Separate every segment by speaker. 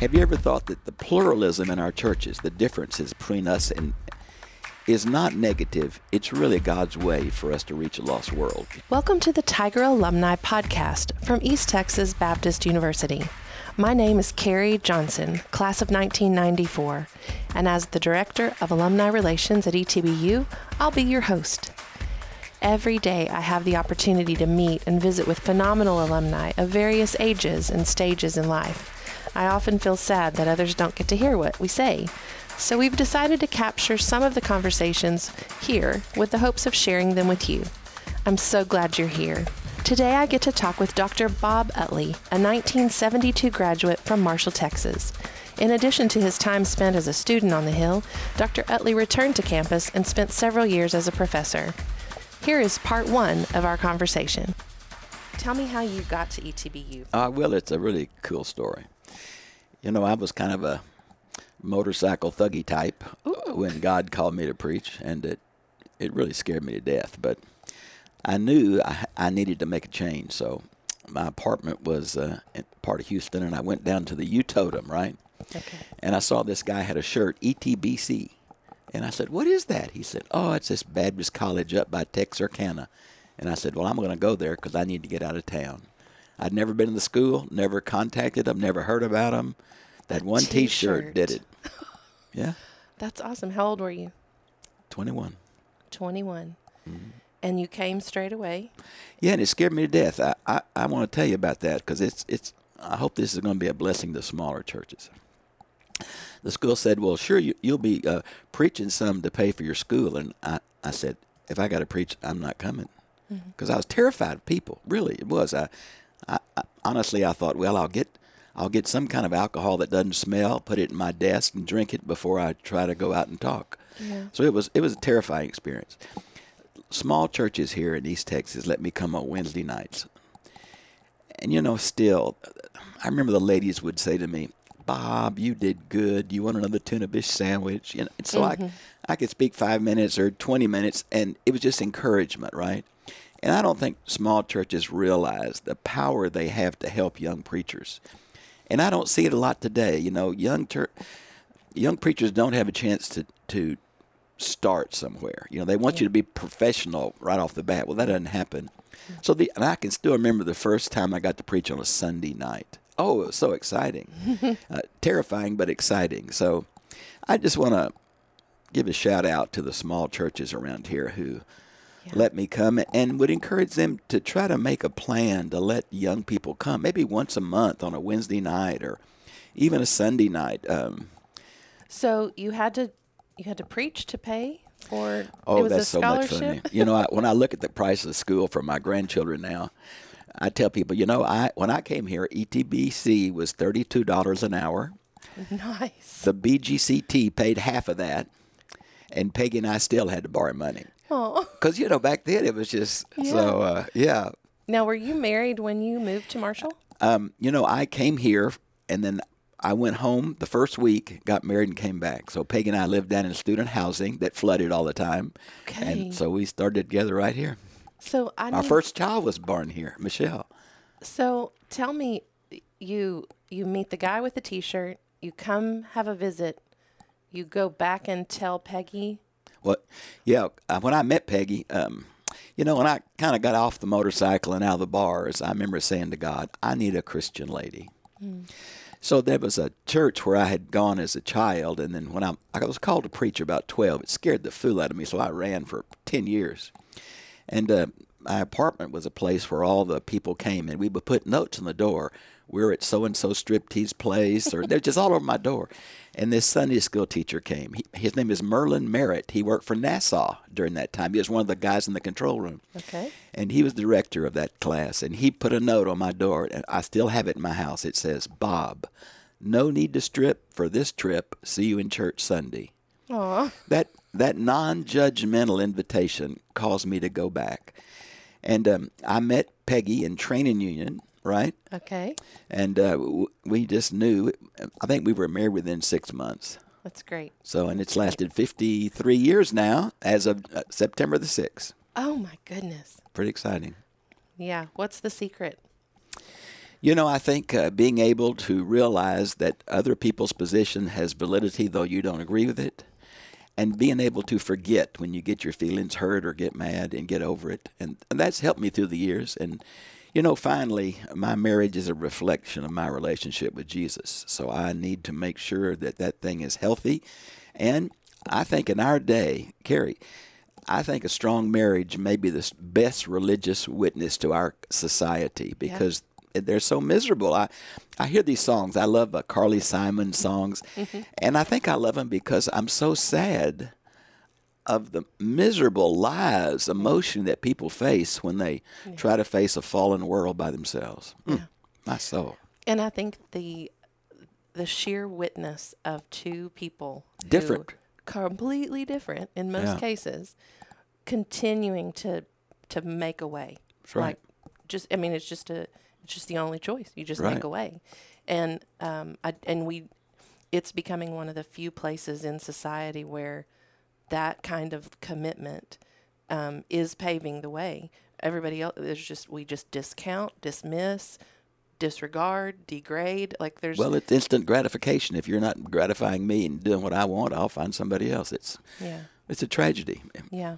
Speaker 1: Have you ever thought that the pluralism in our churches, the differences between us and is not negative. It's really God's way for us to reach a lost world.
Speaker 2: Welcome to the Tiger Alumni Podcast from East Texas Baptist University. My name is Carrie Johnson, class of 1994, and as the Director of Alumni Relations at ETBU, I'll be your host. Every day I have the opportunity to meet and visit with phenomenal alumni of various ages and stages in life. I often feel sad that others don't get to hear what we say, so we've decided to capture some of the conversations here with the hopes of sharing them with you. I'm so glad you're here. Today I get to talk with Dr. Bob Utley, a 1972 graduate from Marshall, Texas. In addition to his time spent as a student on the Hill, Dr. Utley returned to campus and spent several years as a professor. Here is part one of our conversation. Tell me how you got to ETBU.
Speaker 1: Uh, well, it's a really cool story. You know, I was kind of a motorcycle thuggy type Ooh. when God called me to preach, and it it really scared me to death. But I knew I, I needed to make a change, so my apartment was uh, part of Houston, and I went down to the U Totem, right? Okay. And I saw this guy had a shirt ETBC, and I said, "What is that?" He said, "Oh, it's this Baptist college up by Texarkana." And I said, "Well, I'm going to go there because I need to get out of town." I'd never been in the school, never contacted them, never heard about them. That one T-shirt, T-shirt did it. Yeah.
Speaker 2: That's awesome. How old were you?
Speaker 1: 21.
Speaker 2: 21. Mm-hmm. And you came straight away?
Speaker 1: Yeah, and it scared me to death. I, I, I want to tell you about that because it's, it's, I hope this is going to be a blessing to smaller churches. The school said, Well, sure, you, will be uh, preaching some to pay for your school. And I, I said, If I got to preach, I'm not coming. Because mm-hmm. I was terrified of people. Really, it was. I, I, I, honestly, I thought, well, I'll get I'll get some kind of alcohol that doesn't smell, put it in my desk, and drink it before I try to go out and talk. Yeah. So it was it was a terrifying experience. Small churches here in East Texas let me come on Wednesday nights, and you know, still, I remember the ladies would say to me, "Bob, you did good. You want another tuna fish sandwich?" You know, and so mm-hmm. I I could speak five minutes or twenty minutes, and it was just encouragement, right? And I don't think small churches realize the power they have to help young preachers and I don't see it a lot today. You know, young ter- young preachers don't have a chance to to start somewhere. You know, they want yeah. you to be professional right off the bat. Well, that doesn't happen. So the and I can still remember the first time I got to preach on a Sunday night. Oh, it was so exciting, uh, terrifying but exciting. So I just want to give a shout out to the small churches around here who let me come and would encourage them to try to make a plan to let young people come, maybe once a month on a Wednesday night or even a Sunday night. Um,
Speaker 2: so you had to you had to preach to pay for
Speaker 1: oh that's so much fun you know I, when i look at the price of school for my grandchildren now i tell people you know i when i came here etbc was $32 an hour.
Speaker 2: Nice.
Speaker 1: The bgct paid half of that and peggy and i still had to borrow money because you know back then it was just yeah. so uh, yeah.
Speaker 2: Now, were you married when you moved to Marshall?
Speaker 1: Um, you know, I came here and then I went home the first week, got married, and came back. So Peggy and I lived down in student housing that flooded all the time, okay. and so we started together right here.
Speaker 2: So I
Speaker 1: our first child was born here, Michelle.
Speaker 2: So tell me, you you meet the guy with the T-shirt, you come have a visit, you go back and tell Peggy
Speaker 1: well, yeah. Uh, when I met Peggy, um, you know, when I kind of got off the motorcycle and out of the bars, I remember saying to God, "I need a Christian lady." Mm. So there was a church where I had gone as a child, and then when I, I was called to preach about twelve, it scared the fool out of me. So I ran for ten years, and uh, my apartment was a place where all the people came, and we would put notes on the door. We're at so and so striptease place, or they're just all over my door. And this Sunday school teacher came. He, his name is Merlin Merritt. He worked for NASA during that time. He was one of the guys in the control room.
Speaker 2: Okay.
Speaker 1: And he was the director of that class. And he put a note on my door, and I still have it in my house. It says, Bob, no need to strip for this trip. See you in church Sunday.
Speaker 2: Aww.
Speaker 1: That that non-judgmental invitation caused me to go back, and um, I met Peggy in training union right?
Speaker 2: Okay.
Speaker 1: And uh, we just knew. I think we were married within six months.
Speaker 2: That's great.
Speaker 1: So, and it's lasted 53 years now, as of uh, September the 6th.
Speaker 2: Oh my goodness.
Speaker 1: Pretty exciting.
Speaker 2: Yeah. What's the secret?
Speaker 1: You know, I think uh, being able to realize that other people's position has validity, though you don't agree with it, and being able to forget when you get your feelings hurt or get mad and get over it. And, and that's helped me through the years. And, you know, finally, my marriage is a reflection of my relationship with Jesus. So I need to make sure that that thing is healthy. And I think in our day, Carrie, I think a strong marriage may be the best religious witness to our society because they're so miserable. I, I hear these songs. I love uh, Carly Simon songs, mm-hmm. and I think I love them because I'm so sad of the miserable lies, emotion that people face when they yeah. try to face a fallen world by themselves. Mm, yeah. My soul.
Speaker 2: And I think the the sheer witness of two people
Speaker 1: different,
Speaker 2: completely different in most yeah. cases, continuing to to make a way.
Speaker 1: That's right. Like
Speaker 2: just I mean, it's just a it's just the only choice. You just right. make a way, and um, I, and we, it's becoming one of the few places in society where that kind of commitment um, is paving the way. Everybody else is just we just discount, dismiss, disregard, degrade. Like there's
Speaker 1: well, it's instant gratification. If you're not gratifying me and doing what I want, I'll find somebody else. It's yeah, it's a tragedy.
Speaker 2: Yeah.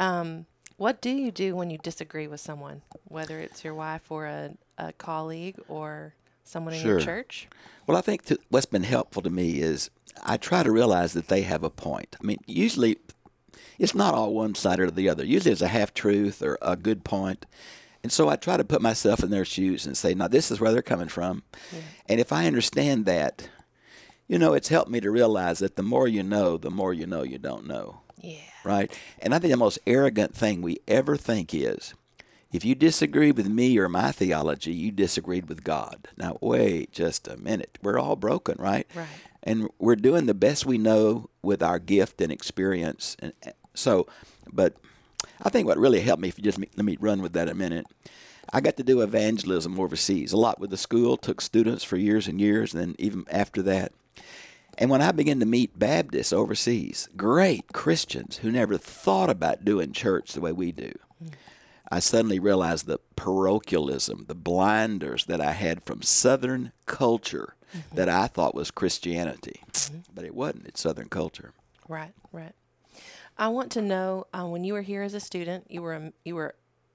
Speaker 2: Um, what do you do when you disagree with someone, whether it's your wife or a, a colleague or someone in
Speaker 1: sure.
Speaker 2: your church?
Speaker 1: Well, I think th- what's been helpful to me is I try to realize that they have a point. I mean, usually it's not all one side or the other. Usually it's a half truth or a good point. And so I try to put myself in their shoes and say, now this is where they're coming from. Yeah. And if I understand that, you know, it's helped me to realize that the more you know, the more you know you don't know.
Speaker 2: Yeah.
Speaker 1: Right? And I think the most arrogant thing we ever think is if you disagree with me or my theology, you disagreed with God. Now, wait just a minute. We're all broken, right?
Speaker 2: Right.
Speaker 1: And we're doing the best we know with our gift and experience. And so, but I think what really helped me, if you just let me run with that a minute, I got to do evangelism overseas a lot with the school, took students for years and years, and then even after that. And when I began to meet Baptists overseas, great Christians who never thought about doing church the way we do, mm. I suddenly realized the parochialism, the blinders that I had from Southern culture mm-hmm. that I thought was Christianity. Mm-hmm. But it wasn't, it's Southern culture.
Speaker 2: Right, right. I want to know uh, when you were here as a student, you were a, you were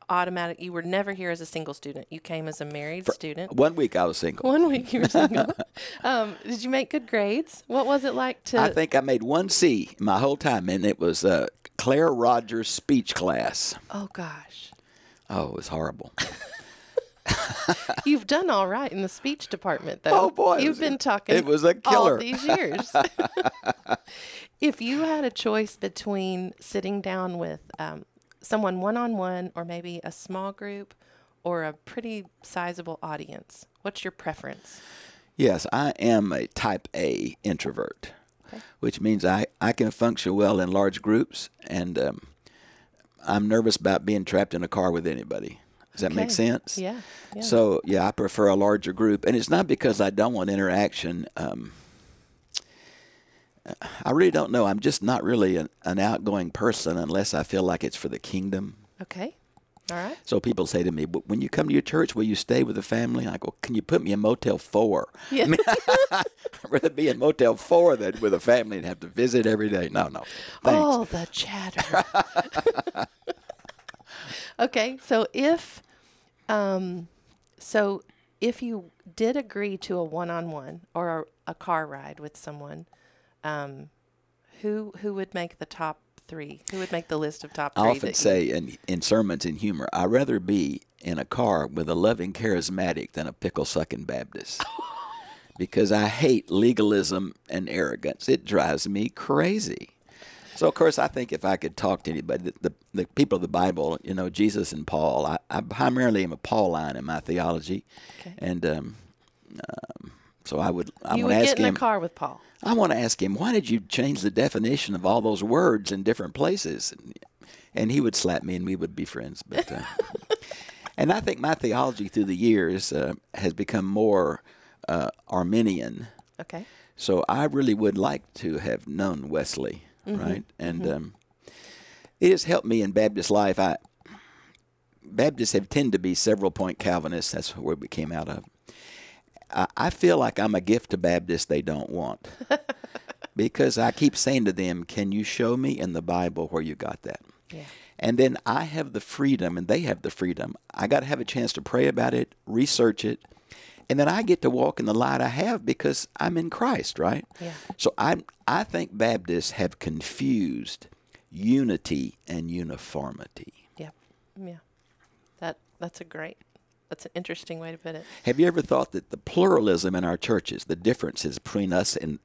Speaker 2: automatic. You were never here as a single student. You came as a married For student.
Speaker 1: One week I was single.
Speaker 2: One week you were single. um, did you make good grades? What was it like to?
Speaker 1: I think I made one C my whole time, and it was uh, Claire Rogers' speech class.
Speaker 2: Oh gosh.
Speaker 1: Oh, it was horrible.
Speaker 2: You've done all right in the speech department, though.
Speaker 1: Oh boy,
Speaker 2: you've been talking.
Speaker 1: It was a killer
Speaker 2: all these years. if you had a choice between sitting down with um, someone one on one, or maybe a small group, or a pretty sizable audience? What's your preference?
Speaker 1: Yes, I am a type A introvert, okay. which means I, I can function well in large groups, and um, I'm nervous about being trapped in a car with anybody. Does that
Speaker 2: okay.
Speaker 1: make sense?
Speaker 2: Yeah, yeah,
Speaker 1: So, yeah, I prefer a larger group. And it's not because I don't want interaction. Um, I really don't know. I'm just not really an, an outgoing person unless I feel like it's for the kingdom.
Speaker 2: Okay. All right.
Speaker 1: So people say to me, "When you come to your church, will you stay with the family?" I go, "Can you put me in Motel 4?
Speaker 2: Yeah. I mean,
Speaker 1: I'd rather be in Motel 4 than with a family and have to visit every day. No, no. Thanks.
Speaker 2: Oh, the chatter. okay, so if, um, so if you did agree to a one-on-one or a, a car ride with someone, um, who who would make the top three? Who would make the list of top three?
Speaker 1: I often say in, in sermons in humor, I'd rather be in a car with a loving charismatic than a pickle sucking Baptist. because I hate legalism and arrogance. It drives me crazy. So, of course, I think if I could talk to anybody, the, the, the people of the Bible, you know, Jesus and Paul, I, I primarily am a Pauline in my theology. Okay. And um, um, so I would. I
Speaker 2: you
Speaker 1: would
Speaker 2: ask
Speaker 1: get in
Speaker 2: him, the car with Paul.
Speaker 1: I want to ask him, why did you change the definition of all those words in different places? And he would slap me, and we would be friends. But uh, and I think my theology through the years uh, has become more uh, Arminian.
Speaker 2: Okay.
Speaker 1: So I really would like to have known Wesley, mm-hmm. right? And mm-hmm. um, it has helped me in Baptist life. I Baptists have tended to be several point Calvinists. That's where we came out of. I, I feel like I'm a gift to Baptists they don't want. because I keep saying to them, Can you show me in the Bible where you got that?
Speaker 2: Yeah.
Speaker 1: And then I have the freedom, and they have the freedom. I got to have a chance to pray about it, research it, and then I get to walk in the light I have because I'm in Christ, right?
Speaker 2: Yeah.
Speaker 1: So I I think Baptists have confused unity and uniformity.
Speaker 2: Yeah. Yeah. That that's a great that's an interesting way to put it.
Speaker 1: Have you ever thought that the pluralism in our churches, the differences between us and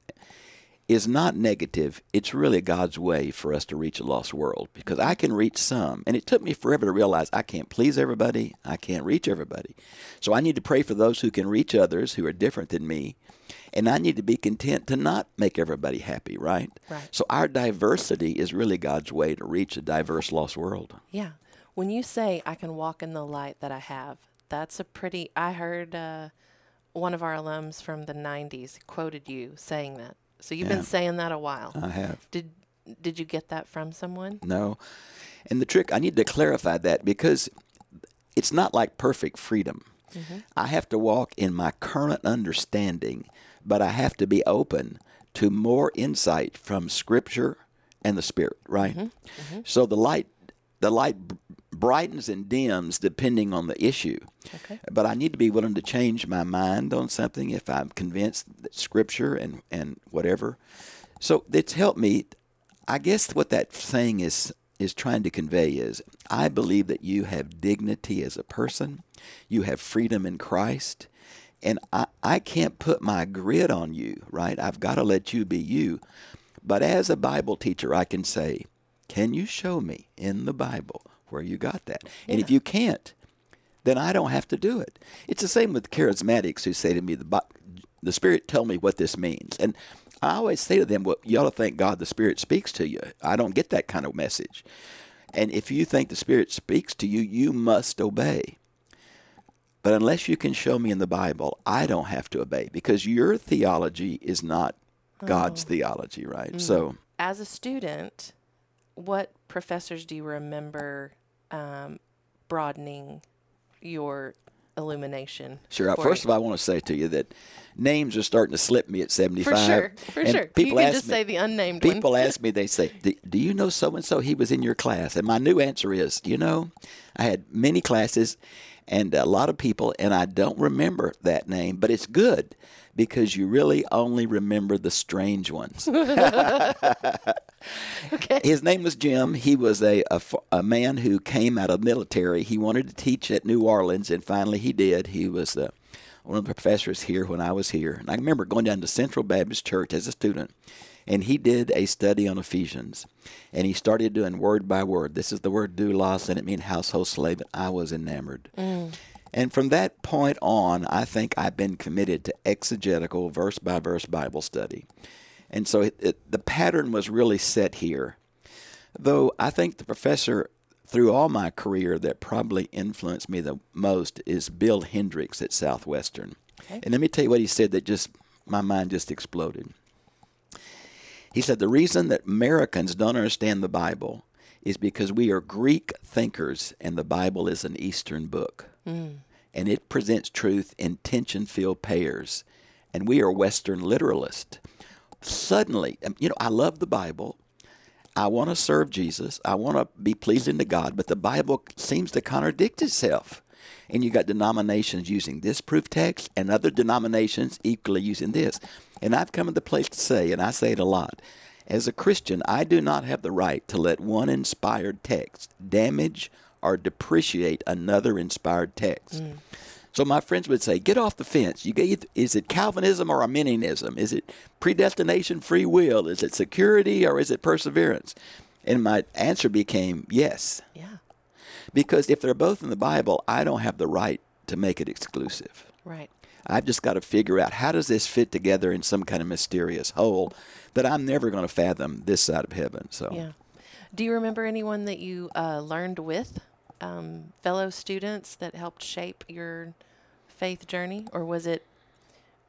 Speaker 1: is not negative. It's really God's way for us to reach a lost world because I can reach some. And it took me forever to realize I can't please everybody. I can't reach everybody. So I need to pray for those who can reach others who are different than me. And I need to be content to not make everybody happy, right?
Speaker 2: Right.
Speaker 1: So our diversity is really God's way to reach a diverse lost world.
Speaker 2: Yeah. When you say I can walk in the light that I have, that's a pretty. I heard uh, one of our alums from the 90s quoted you saying that. So you've
Speaker 1: Yeah.
Speaker 2: been saying that a while.
Speaker 1: I have.
Speaker 2: Did did you get that from someone?
Speaker 1: No. And the trick, I need to clarify that because it's not like perfect freedom. Mm-hmm. I have to walk in my current understanding, but I have to be open to more insight from Scripture and the Spirit, right? Mm-hmm. Mm-hmm. So the light, the light brightens and dims depending on the issue.
Speaker 2: Okay.
Speaker 1: But I need to be willing to change my mind on something if I'm convinced that Scripture and, and whatever. So it's helped me. I guess what that saying is is trying to convey is I believe that you have dignity as a person, you have freedom in Christ, and I, I can't put my grid on you, right? I've got to let you be you. But as a Bible teacher, I can say, Can you show me in the Bible where you got that? And if you can't, then I don't have to do it. It's the same with charismatics who say to me, the, the Spirit tell me what this means. And I always say to them, well, you ought to thank God the Spirit speaks to you. I don't get that kind of message. And if you think the Spirit speaks to you, you must obey. But unless you can show me in the Bible, I don't have to obey because your theology is not God's oh. theology, right? Mm. So,
Speaker 2: As a student, what professors do you remember um, broadening your illumination?
Speaker 1: Sure. First
Speaker 2: you?
Speaker 1: of all, I want to say to you that names are starting to slip me at 75.
Speaker 2: for sure, for
Speaker 1: And
Speaker 2: sure. You
Speaker 1: People
Speaker 2: can
Speaker 1: ask
Speaker 2: just
Speaker 1: me,
Speaker 2: say the unnamed
Speaker 1: People
Speaker 2: one.
Speaker 1: ask me, they say, do, do you know so and so? He was in your class. And my new answer is, you know, I had many classes and a lot of people, and I don't remember that name, but it's good because you really only remember the strange ones.
Speaker 2: okay.
Speaker 1: His name was Jim. He was a a man who came out of military. He wanted to teach at New Orleans, and finally he did. He was uh, one of the professors here when I was here. And I remember going down to Central Baptist Church as a student, and he did a study on Ephesians. And he started doing word by word. This is the word doulos, and it means household slave. And I was enamored. Mm. And from that point on, I think I've been committed to exegetical, verse by verse Bible study. And so it, it, the pattern was really set here. Though I think the professor through all my career that probably influenced me the most is Bill Hendricks at Southwestern.
Speaker 2: Okay.
Speaker 1: And let me tell you what he said that just my mind just exploded. He said the reason that Americans don't understand the Bible is because we are Greek thinkers and the Bible is an Eastern book. And it presents truth in tension filled pairs. And we are Western literalists. Suddenly, um, you know, I love the Bible. I want to serve Jesus. I want to be pleasing to God, but the Bible seems to contradict itself. And you got denominations using this proof text and other denominations equally using this. And I've come to the place to say, and I say it a lot, as a Christian, I do not have the right to let one inspired text damage or depreciate another inspired text. Mm. So my friends would say, get off the fence. You get, is it Calvinism or Arminianism? Is it predestination, free will? Is it security or is it perseverance? And my answer became yes.
Speaker 2: Yeah.
Speaker 1: Because if they're both in the Bible, I don't have the right to make it exclusive.
Speaker 2: Right.
Speaker 1: I've just got to figure out how does this fit together in some kind of mysterious whole that I'm never going to fathom this side of heaven. So
Speaker 2: Yeah. Do you remember anyone that you uh, learned with, um, fellow students that helped shape your faith journey, or was it?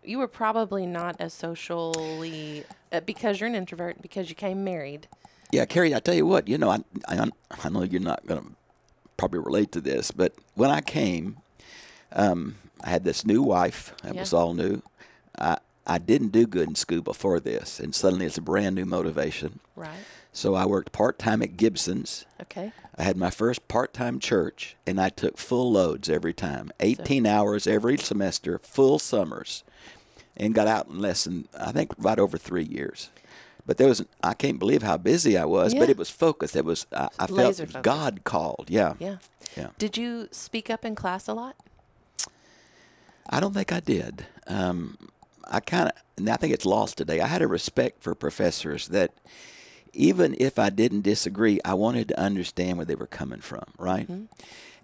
Speaker 2: You were probably not as socially uh, because you're an introvert because you came married.
Speaker 1: Yeah, Carrie, I tell you what, you know, I, I, I know you're not going to probably relate to this, but when I came, um, I had this new wife. That
Speaker 2: Yeah.
Speaker 1: was all new. I I didn't do good in school before this, and suddenly it's a brand new motivation.
Speaker 2: Right.
Speaker 1: So I worked part time at Gibson's.
Speaker 2: Okay.
Speaker 1: I had my first part time church, and I took full loads every time 18 hours every semester, full summers, and got out in less than, I think, right over three years. But there was, I can't believe how busy I was,
Speaker 2: yeah.
Speaker 1: but it was focused. It was, I, I felt
Speaker 2: focused.
Speaker 1: God called. Yeah.
Speaker 2: Yeah.
Speaker 1: Yeah.
Speaker 2: Did you speak up in class a lot?
Speaker 1: I don't think I did. Um, I kind of, and I think it's lost today. I had a respect for professors that even if I didn't disagree, I wanted to understand where they were coming from, right?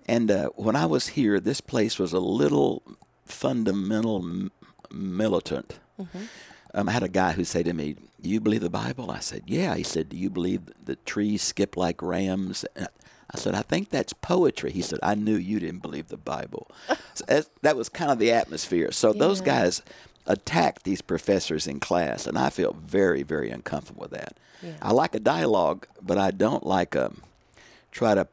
Speaker 1: And uh, when I was here, this place was a little fundamental m- militant. Um, I had a guy who said to me, "Do you believe the Bible?" I said, "Yeah." He said, "Do you believe the trees skip like rams?" And I said, "I think that's poetry." He said, "I knew you didn't believe the Bible." so that was kind of the atmosphere. So those guys attacked these professors in class, and I feel very, very uncomfortable with that.
Speaker 2: Yeah.
Speaker 1: I like a dialogue, but I don't like um, try to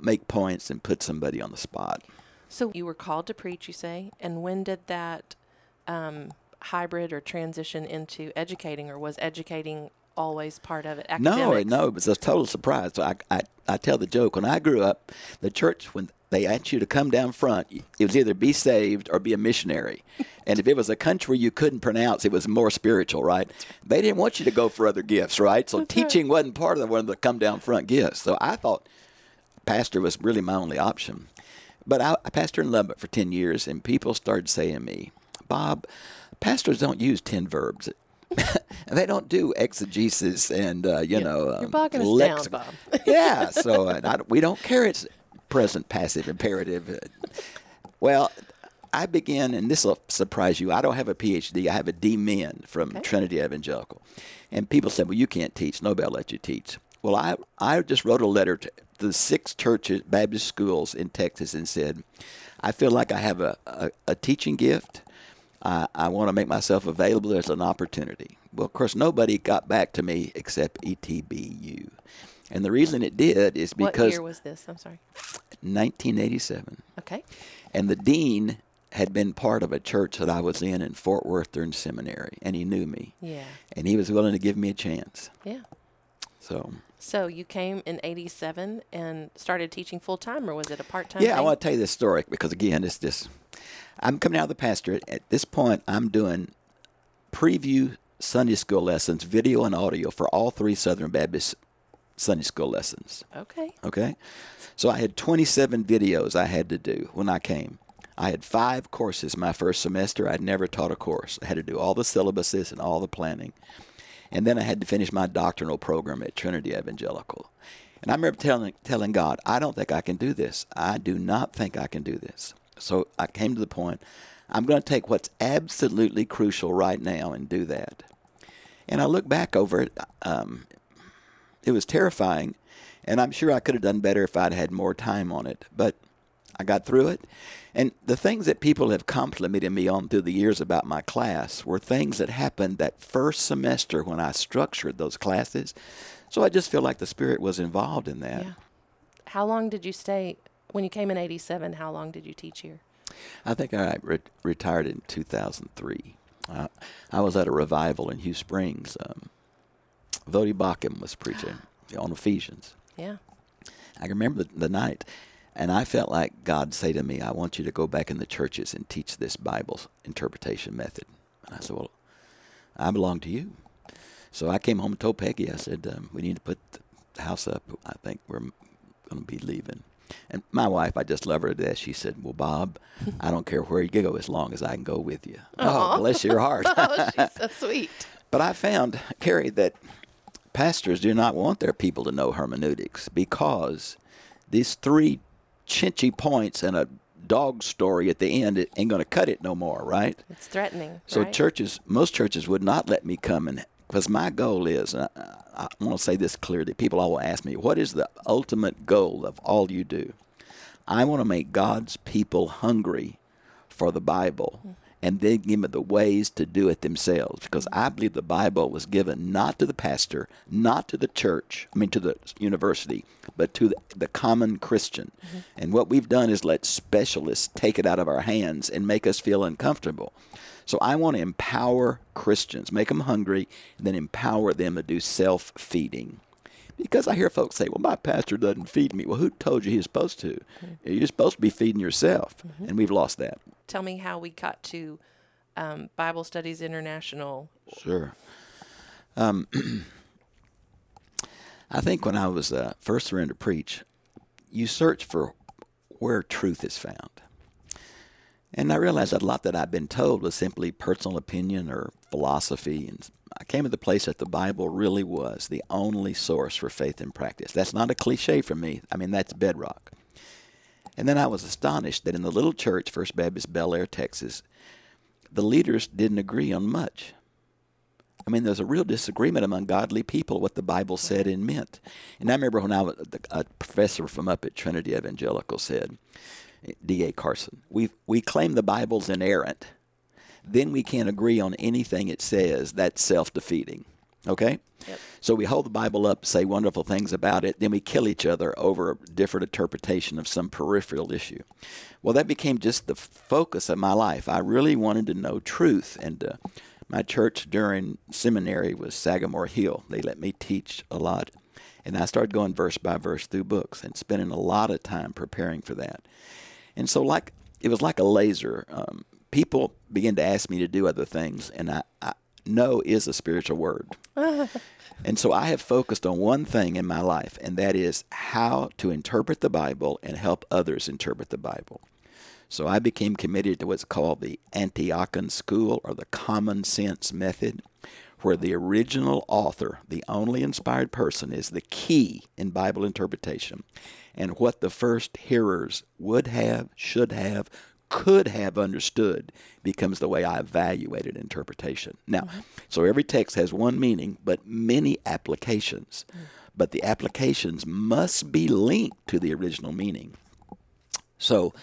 Speaker 1: make points and put somebody on the spot.
Speaker 2: So you were called to preach, you say, and when did that um, hybrid or transition into educating, or was educating always part of it?
Speaker 1: No,
Speaker 2: Academics?
Speaker 1: no, it was a total surprise. So I, I, I tell the joke when I grew up, the church when they asked you to come down front, it was either be saved or be a missionary. and if it was a country you couldn't pronounce, it was more spiritual, right? They didn't want you to go for other gifts, right? So
Speaker 2: That's right.
Speaker 1: teaching wasn't part of the one of the come down front gifts. So I thought pastor was really my only option. But I, I pastored in Lubbock for 10 years, and people started saying to me, Bob, pastors don't use 10 verbs. they don't do exegesis and, uh, you know,
Speaker 2: You're
Speaker 1: um, lex-
Speaker 2: down,
Speaker 1: yeah, so uh, I, we don't care it's present passive imperative. Well, I began, and this will surprise you. I don't have a PhD. I have a D-Min from
Speaker 2: Okay.
Speaker 1: Trinity Evangelical, and people said, "Well, you can't teach. Will let you teach." Well, I I just wrote a letter to the six churches, Baptist schools in Texas, and said, "I feel like I have a a, a teaching gift. I, I want to make myself available as an opportunity." Well, of course, nobody got back to me except ETBU, and the reason it did is because.
Speaker 2: what year was this? I'm sorry.
Speaker 1: 1987
Speaker 2: Okay.
Speaker 1: and the dean had been part of a church that I was in in Fort Worth during seminary, and he knew me,
Speaker 2: Yeah.
Speaker 1: and he was willing to give me a chance.
Speaker 2: Yeah.
Speaker 1: So,
Speaker 2: So you came in '87 and started teaching full time, or was it a part time?
Speaker 1: yeah, I want to tell you this story because again, it's just I'm coming out of the pastorate. At this point, I'm doing preview Sunday school lessons, video and audio for all three Southern Baptist Sunday school lessons.
Speaker 2: Okay.
Speaker 1: Okay. So I had 27 videos I had to do when I came. I had five courses my first semester. I'd never taught a course. I had to do all the syllabuses and all the planning. And then I had to finish my doctrinal program at Trinity Evangelical. And I remember telling, telling God, I don't think I can do this. I do not think I can do this. So I came to the point, I'm going to take what's absolutely crucial right now and do that. And I look back over it, um, it was terrifying, and I'm sure I could have done better if I'd had more time on it. But I got through it. And the things that people have complimented me on through the years about my class were things that happened that first semester when I structured those classes. So I just feel like the Spirit was involved in that.
Speaker 2: Yeah. How long did you stay when you came in '87? How long did you teach here?
Speaker 1: I think I re- retired in 2003. Uh, I was at a revival in Hughes Springs. Um, Voddie Baucham was preaching on Ephesians.
Speaker 2: Yeah.
Speaker 1: I remember the, the night, and I felt like God say to me, "I want you to go back in the churches and teach this Bible interpretation method." And I said, "Well, I belong to you." So I came home and told Peggy. I said, um, "We need to put the house up. I think we're going to be leaving." And my wife, I just love her to death. She said, "Well, Bob, I don't care where you go as long as I can go with you."
Speaker 2: Aw.
Speaker 1: Oh, bless your heart.
Speaker 2: oh, she's so sweet.
Speaker 1: But I found, Carrie, that pastors do not want their people to know hermeneutics because these three chinchy points and a dog story at the end it ain't going to cut it no more, right?
Speaker 2: It's threatening.
Speaker 1: So
Speaker 2: right?
Speaker 1: churches, most churches would not let me come and because my goal is, and I, I want to say this clearly. People always ask me, "What is the ultimate goal of all you do?" I want to make God's people hungry for the Bible and then give them the ways to do it themselves. Because I believe the Bible was given not to the pastor, not to the church, I mean to the university, but to the, the common Christian. Mm-hmm. And what we've done is let specialists take it out of our hands and make us feel uncomfortable. So I want to empower Christians, make them hungry, and then empower them to do self feeding. Because I hear folks say, well, my pastor doesn't feed me. Well, who told you he's supposed to? Mm-hmm. You're supposed to be feeding yourself. Mm-hmm. And we've lost that.
Speaker 2: Tell me how we got to um, Bible Studies International.
Speaker 1: Sure. Um, I think when I was uh, first learning to preach, you search for where truth is found. And I realized that a lot that I'd been told was simply personal opinion or philosophy and I came to the place that the Bible really was the only source for faith and practice. That's not a cliche for me. I mean, that's bedrock. And then I was astonished that in the little church, First Baptist Bellaire, Texas, the leaders didn't agree on much. I mean, there's a real disagreement among godly people what the Bible said and meant. And I remember when I was a professor from up at Trinity Evangelical said, D.A. Carson, we we claim the Bible's inerrant then we can't agree on anything it says. That's self defeating. Okay? Yep. So we hold the Bible up, say wonderful things about it, then we kill each other over a different interpretation of some peripheral issue. Well, that became just the focus of my life. I really wanted to know truth. And uh, my church during seminary was Sagamore Hill. They let me teach a lot. And I started going verse by verse through books and spending a lot of time preparing for that. And so, like, it was like a laser. Um, people began to ask me to do other things, and I, I no is a spiritual word. and so I have focused on one thing in my life, and that is how to interpret the Bible and help others interpret the Bible. So I became committed to what's called the Antiochian School or the Common Sense Method, where the original author, the only inspired person, is the key in Bible interpretation. And what the first hearers would have, should have, could have understood becomes the way I evaluated interpretation. Now, mm-hmm. so every text has one meaning, but many applications. Mm-hmm. But the applications must be linked to the original meaning. So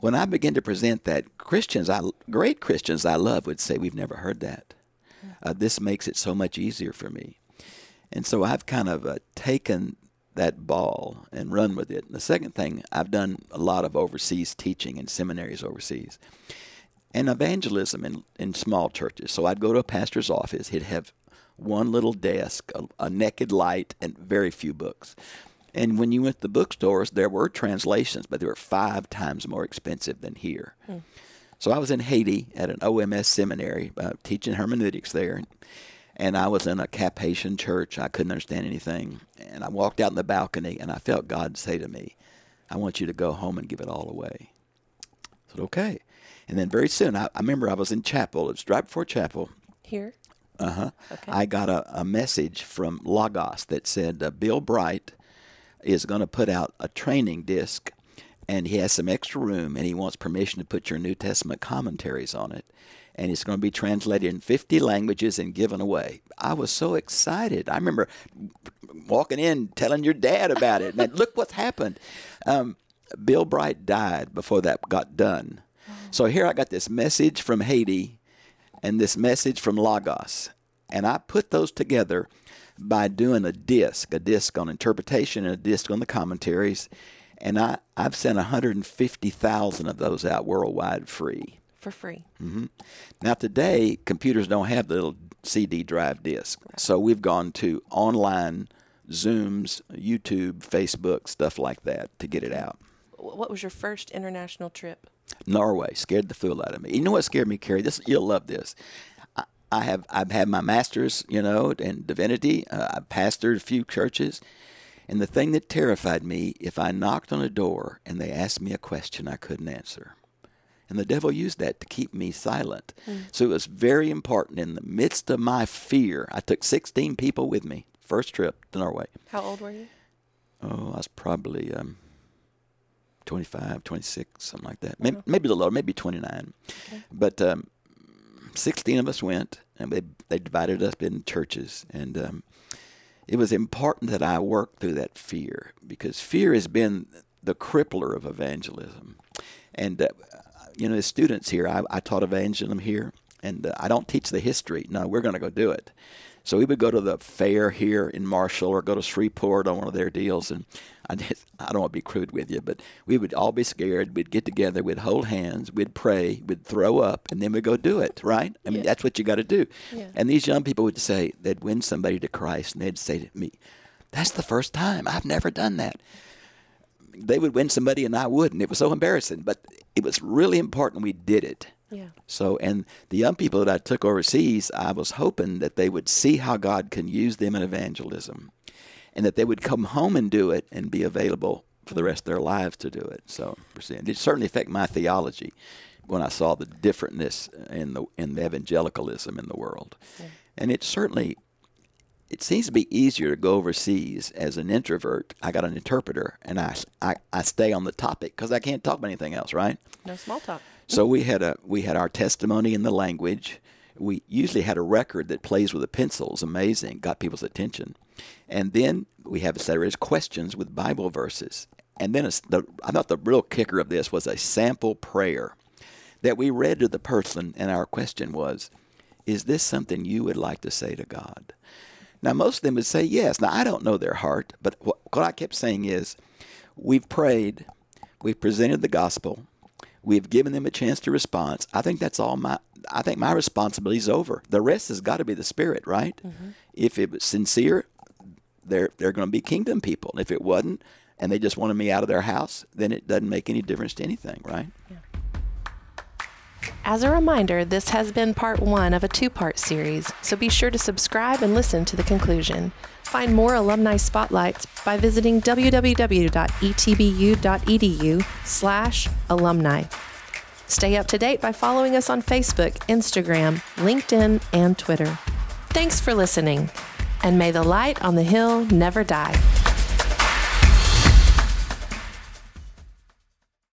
Speaker 1: when I begin to present that, Christians, I, great Christians I love, would say, We've never heard that. Uh, this makes it so much easier for me. And so I've kind of uh, taken that ball and run with it. And the second thing, I've done a lot of overseas teaching in seminaries overseas and evangelism in, in small churches. So I'd go to a pastor's office, he'd have one little desk, a, a naked light, and very few books. And when you went to the bookstores, there were translations, but they were five times more expensive than here. Hmm. So I was in Haiti at an OMS seminary uh, teaching hermeneutics there and I was in a Cap-Haïtien church. I couldn't understand anything. And I walked out in the balcony and I felt God say to me, I want you to go home and give it all away. I said, okay. And then very soon, I, I remember I was in chapel. It was right before chapel.
Speaker 2: Here?
Speaker 1: Uh huh. Okay. I got a, a message from Lagos that said uh, Bill Bright is going to put out a training disc and he has some extra room and he wants permission to put your New Testament commentaries on it and it's going to be translated in 50 languages and given away. I was so excited. I remember walking in telling your dad about it. And look what's happened. Um, Bill Bright died before that got done. So here I got this message from Haiti and this message from Lagos. And I put those together by doing a disc, a disc on interpretation and a disc on the commentaries. And I, I've sent 150,000 of those out worldwide free
Speaker 2: for free.
Speaker 1: Mm-hmm. Now, today, computers don't have the little CD drive disc. Right. So we've gone to online Zooms, YouTube, Facebook, stuff like that to get it out.
Speaker 2: What was your first international trip?
Speaker 1: Norway scared the fool out of me. You know what scared me, Carrie? This you'll love this. I, I have I've had my master's, you know, in divinity. Uh, I pastored a few churches, and the thing that terrified me if I knocked on a door and they asked me a question I couldn't answer. And the devil used that to keep me silent. Mm. So it was very important in the midst of my fear. I took 16 people with me, first trip to Norway.
Speaker 2: How old were you?
Speaker 1: Oh, I was probably um, 25, 26, something like that. Maybe, maybe a little lower, maybe 29. Okay. But um, 16 of us went, and they, they divided us in churches. And um, it was important that I work through that fear because fear has been the crippler of evangelism. And uh, you know, as students here, I, I taught evangelism here, and uh, I don't teach the history. No, we're going to go do it. So we would go to the fair here in Marshall or go to Shreveport on one of their deals, and I, just, I don't want to be crude with you, but we would all be scared. We'd get together, we'd hold hands, we'd pray, we'd throw up, and then we'd go do it, right? I mean,
Speaker 2: Yeah.
Speaker 1: that's what you got to do.
Speaker 2: Yeah.
Speaker 1: And these young people would say, they'd win somebody to Christ, and they'd say to me, That's the first time. I've never done that. They would win somebody, and I wouldn't. It was so embarrassing, but it was really important we did it.
Speaker 2: Yeah.
Speaker 1: So, and the young people that I took overseas, I was hoping that they would see how God can use them in evangelism and that they would come home and do it and be available for the rest of their lives to do it. So, it certainly affected my theology when I saw the differentness in the in the evangelicalism in the world. And it certainly it seems to be easier to go overseas as an introvert. I got an interpreter and I, I, I stay on the topic because I can't talk about anything else, right?
Speaker 2: No small talk.
Speaker 1: So we had a we had our testimony in the language. We usually had a record that plays with a pencil. It amazing, got people's attention. And then we have a series of questions with Bible verses. And then the, I thought the real kicker of this was a sample prayer that we read to the person, and our question was, "Is this something you would like to say to God?" Now, most of them would say yes. Now, I don't know their heart, but what, what I kept saying is, we've prayed, we've presented the gospel, we've given them a chance to respond. I think that's all my. I think my responsibility is over. The rest has got to be the spirit, right? Mm-hmm. If it was sincere, they're they're going to be kingdom people. If it wasn't, and they just wanted me out of their house, then it doesn't make any difference to anything, right?
Speaker 2: As a reminder, this has been part one of a two part series, so be sure to subscribe and listen to the conclusion. Find more alumni spotlights by visiting www.etbu.edu slash alumni. Stay up to date by following us on Facebook, Instagram, LinkedIn, and Twitter. Thanks for listening, and may the light on the hill never die.